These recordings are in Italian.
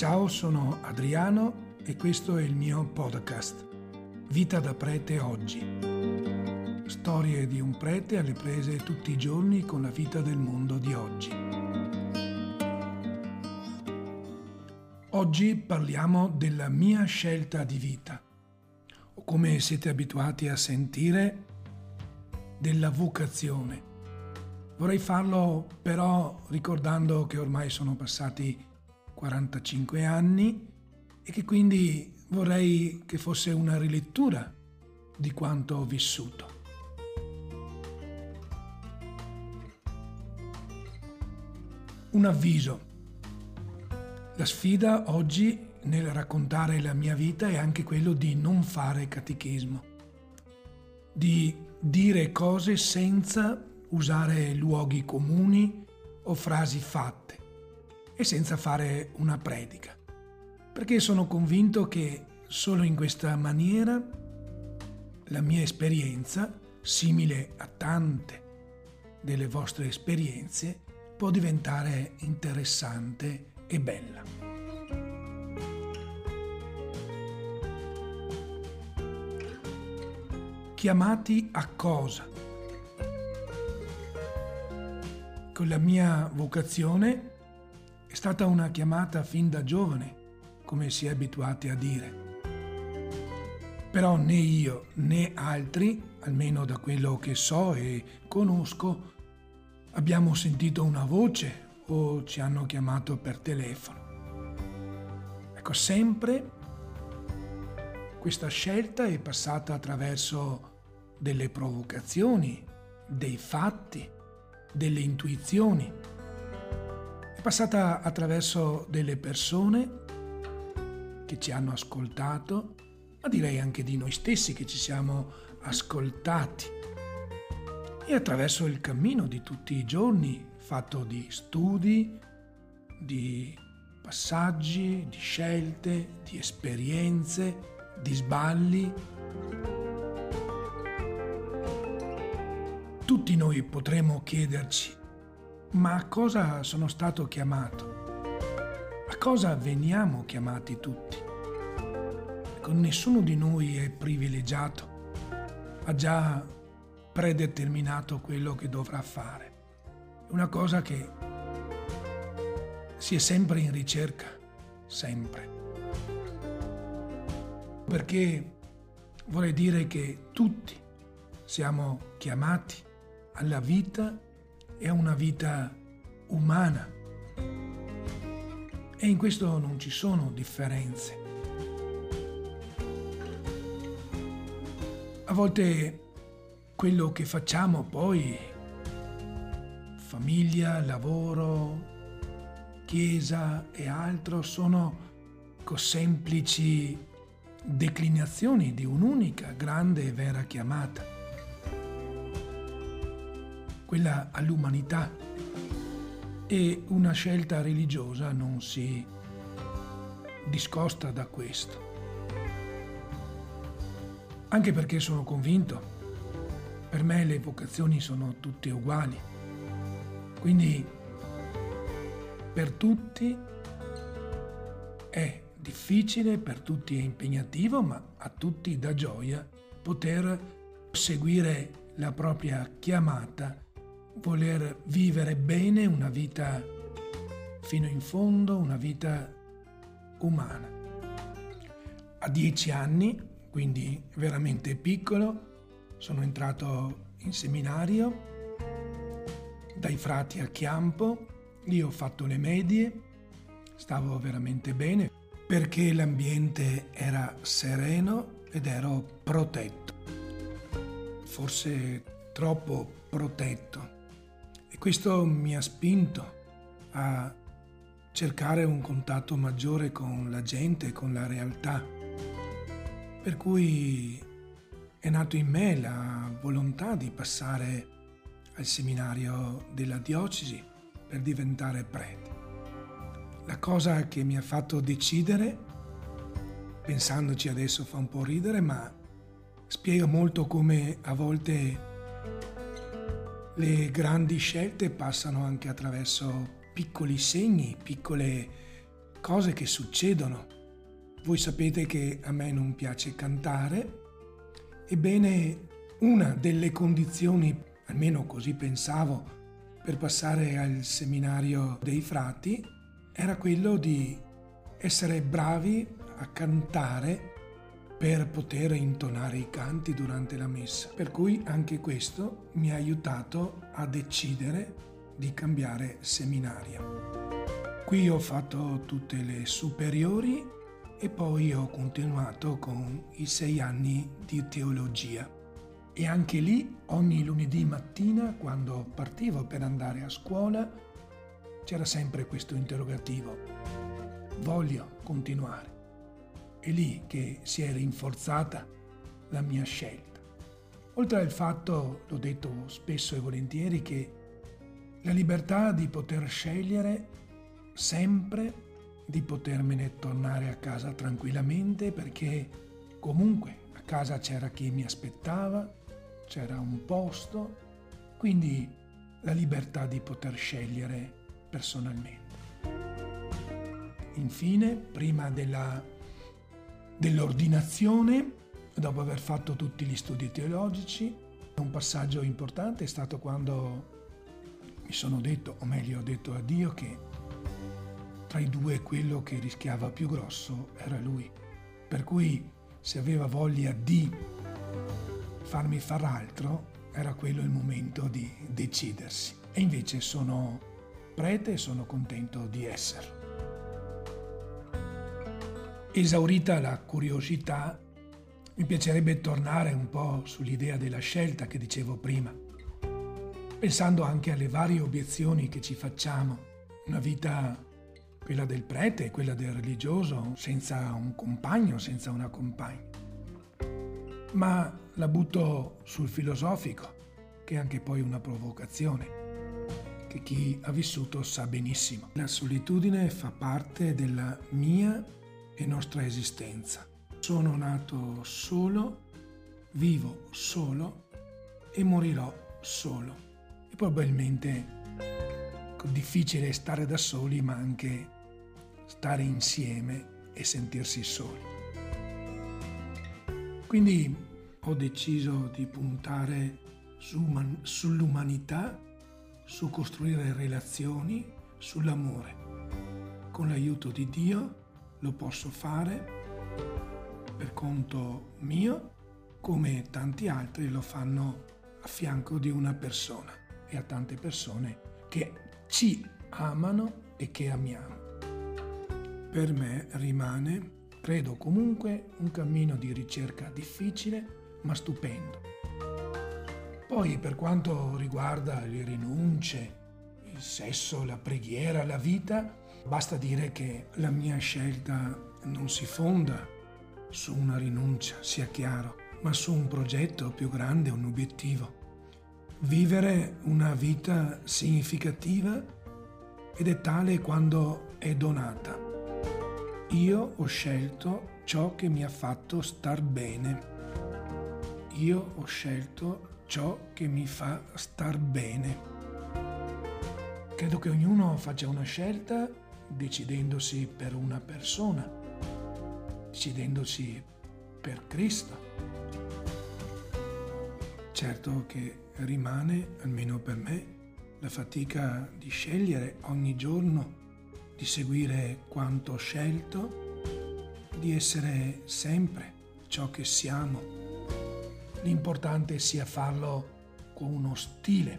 Ciao, sono Adriano e questo è il mio podcast Vita da prete oggi. Storie di un prete alle prese tutti i giorni con la vita del mondo di oggi. Oggi parliamo della mia scelta di vita, o come siete abituati a sentire, della vocazione. Vorrei farlo però ricordando che ormai sono passati 45 anni e che quindi vorrei che fosse una rilettura di quanto ho vissuto. Un avviso. La sfida oggi nel raccontare la mia vita è anche quello di non fare catechismo, di dire cose senza usare luoghi comuni o frasi fatte e senza fare una predica, perché sono convinto che solo in questa maniera la mia esperienza, simile a tante delle vostre esperienze, può diventare interessante e bella. Chiamati a cosa? Con la mia vocazione è stata una chiamata fin da giovane, come si è abituati a dire. Però né io né altri, almeno da quello che so e conosco, abbiamo sentito una voce o ci hanno chiamato per telefono. Ecco, sempre questa scelta è passata attraverso delle provocazioni, dei fatti, delle intuizioni passata attraverso delle persone che ci hanno ascoltato, ma direi anche di noi stessi che ci siamo ascoltati. E attraverso il cammino di tutti i giorni, fatto di studi, di passaggi, di scelte, di esperienze, di sballi. Tutti noi potremo chiederci ma a cosa sono stato chiamato? A cosa veniamo chiamati tutti? Con nessuno di noi è privilegiato, ha già predeterminato quello che dovrà fare. È una cosa che si è sempre in ricerca, sempre. Perché vorrei dire che tutti siamo chiamati alla vita è una vita umana e in questo non ci sono differenze. A volte quello che facciamo poi, famiglia, lavoro, chiesa e altro, sono semplici declinazioni di un'unica grande e vera chiamata quella all'umanità e una scelta religiosa non si discosta da questo. Anche perché sono convinto, per me le vocazioni sono tutte uguali. Quindi per tutti è difficile, per tutti è impegnativo, ma a tutti dà gioia poter seguire la propria chiamata voler vivere bene una vita fino in fondo, una vita umana. A dieci anni, quindi veramente piccolo, sono entrato in seminario dai frati a Chiampo, lì ho fatto le medie, stavo veramente bene perché l'ambiente era sereno ed ero protetto, forse troppo protetto questo mi ha spinto a cercare un contatto maggiore con la gente, con la realtà. Per cui è nato in me la volontà di passare al seminario della diocesi per diventare prete. La cosa che mi ha fatto decidere, pensandoci adesso fa un po' ridere, ma spiega molto come a volte le grandi scelte passano anche attraverso piccoli segni, piccole cose che succedono. Voi sapete che a me non piace cantare, ebbene una delle condizioni, almeno così pensavo, per passare al seminario dei frati era quello di essere bravi a cantare per poter intonare i canti durante la messa. Per cui anche questo mi ha aiutato a decidere di cambiare seminario. Qui ho fatto tutte le superiori e poi ho continuato con i sei anni di teologia. E anche lì, ogni lunedì mattina, quando partivo per andare a scuola, c'era sempre questo interrogativo. Voglio continuare. È lì che si è rinforzata la mia scelta. Oltre al fatto, l'ho detto spesso e volentieri, che la libertà di poter scegliere sempre di potermene tornare a casa tranquillamente perché comunque a casa c'era chi mi aspettava, c'era un posto, quindi la libertà di poter scegliere personalmente. Infine, prima della dell'ordinazione, dopo aver fatto tutti gli studi teologici. Un passaggio importante è stato quando mi sono detto, o meglio ho detto a Dio, che tra i due quello che rischiava più grosso era lui. Per cui se aveva voglia di farmi far altro, era quello il momento di decidersi. E invece sono prete e sono contento di esserlo. Esaurita la curiosità, mi piacerebbe tornare un po' sull'idea della scelta che dicevo prima, pensando anche alle varie obiezioni che ci facciamo. Una vita, quella del prete quella del religioso, senza un compagno, senza una compagna. Ma la butto sul filosofico, che è anche poi una provocazione, che chi ha vissuto sa benissimo. La solitudine fa parte della mia e nostra esistenza. Sono nato solo, vivo solo e morirò solo. E probabilmente è difficile stare da soli, ma anche stare insieme e sentirsi soli. Quindi ho deciso di puntare su sull'umanità, su costruire relazioni, sull'amore. Con l'aiuto di Dio lo posso fare per conto mio come tanti altri lo fanno a fianco di una persona e a tante persone che ci amano e che amiamo. Per me rimane, credo comunque, un cammino di ricerca difficile ma stupendo. Poi per quanto riguarda le rinunce, il sesso, la preghiera, la vita, Basta dire che la mia scelta non si fonda su una rinuncia, sia chiaro, ma su un progetto più grande, un obiettivo. Vivere una vita significativa ed è tale quando è donata. Io ho scelto ciò che mi ha fatto star bene. Io ho scelto ciò che mi fa star bene. Credo che ognuno faccia una scelta decidendosi per una persona, decidendosi per Cristo. Certo che rimane, almeno per me, la fatica di scegliere ogni giorno, di seguire quanto scelto, di essere sempre ciò che siamo. L'importante sia farlo con uno stile,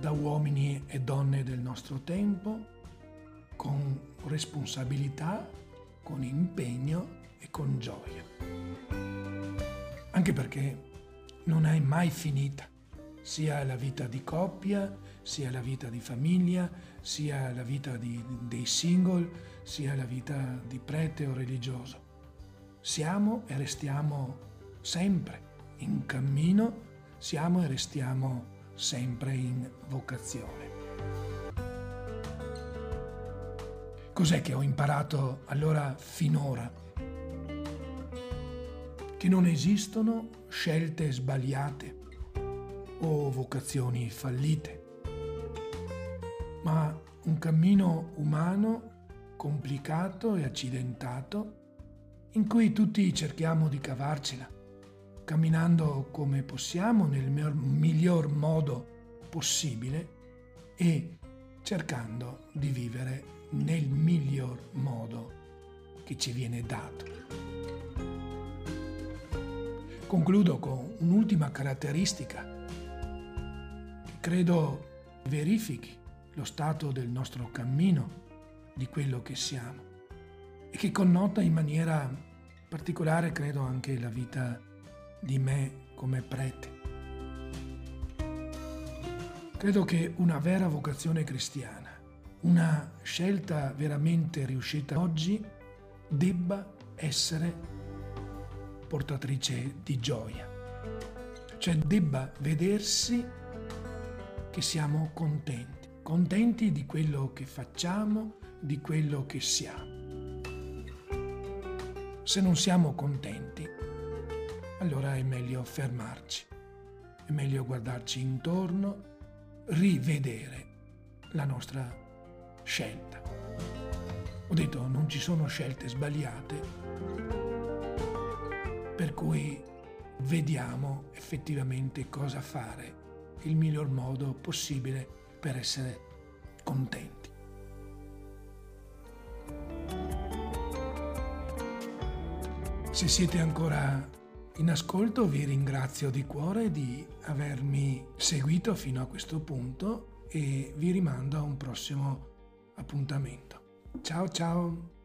da uomini e donne del nostro tempo, con responsabilità, con impegno e con gioia. Anche perché non è mai finita, sia la vita di coppia, sia la vita di famiglia, sia la vita di, dei single, sia la vita di prete o religioso. Siamo e restiamo sempre in cammino, siamo e restiamo sempre in vocazione. Cos'è che ho imparato allora finora? Che non esistono scelte sbagliate o vocazioni fallite, ma un cammino umano complicato e accidentato in cui tutti cerchiamo di cavarcela, camminando come possiamo nel miglior modo possibile e cercando di vivere nel miglior modo che ci viene dato. Concludo con un'ultima caratteristica che credo verifichi lo stato del nostro cammino, di quello che siamo e che connota in maniera particolare, credo, anche la vita di me come prete. Credo che una vera vocazione cristiana, una scelta veramente riuscita oggi, debba essere portatrice di gioia, cioè debba vedersi che siamo contenti, contenti di quello che facciamo, di quello che siamo. Se non siamo contenti, allora è meglio fermarci, è meglio guardarci intorno, rivedere la nostra scelta. Ho detto non ci sono scelte sbagliate, per cui vediamo effettivamente cosa fare, il miglior modo possibile per essere contenti. Se siete ancora in ascolto vi ringrazio di cuore di avermi seguito fino a questo punto e vi rimando a un prossimo appuntamento. Ciao ciao!